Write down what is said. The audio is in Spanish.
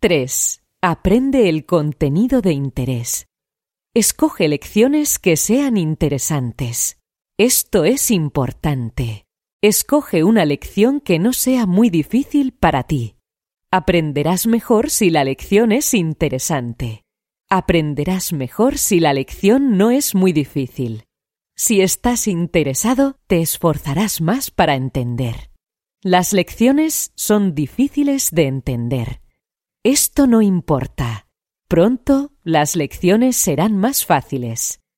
3. Aprende el contenido de interés. Escoge lecciones que sean interesantes. Esto es importante. Escoge una lección que no sea muy difícil para ti. Aprenderás mejor si la lección es interesante. Aprenderás mejor si la lección no es muy difícil. Si estás interesado, te esforzarás más para entender. Las lecciones son difíciles de entender. Esto no importa. Pronto las lecciones serán más fáciles.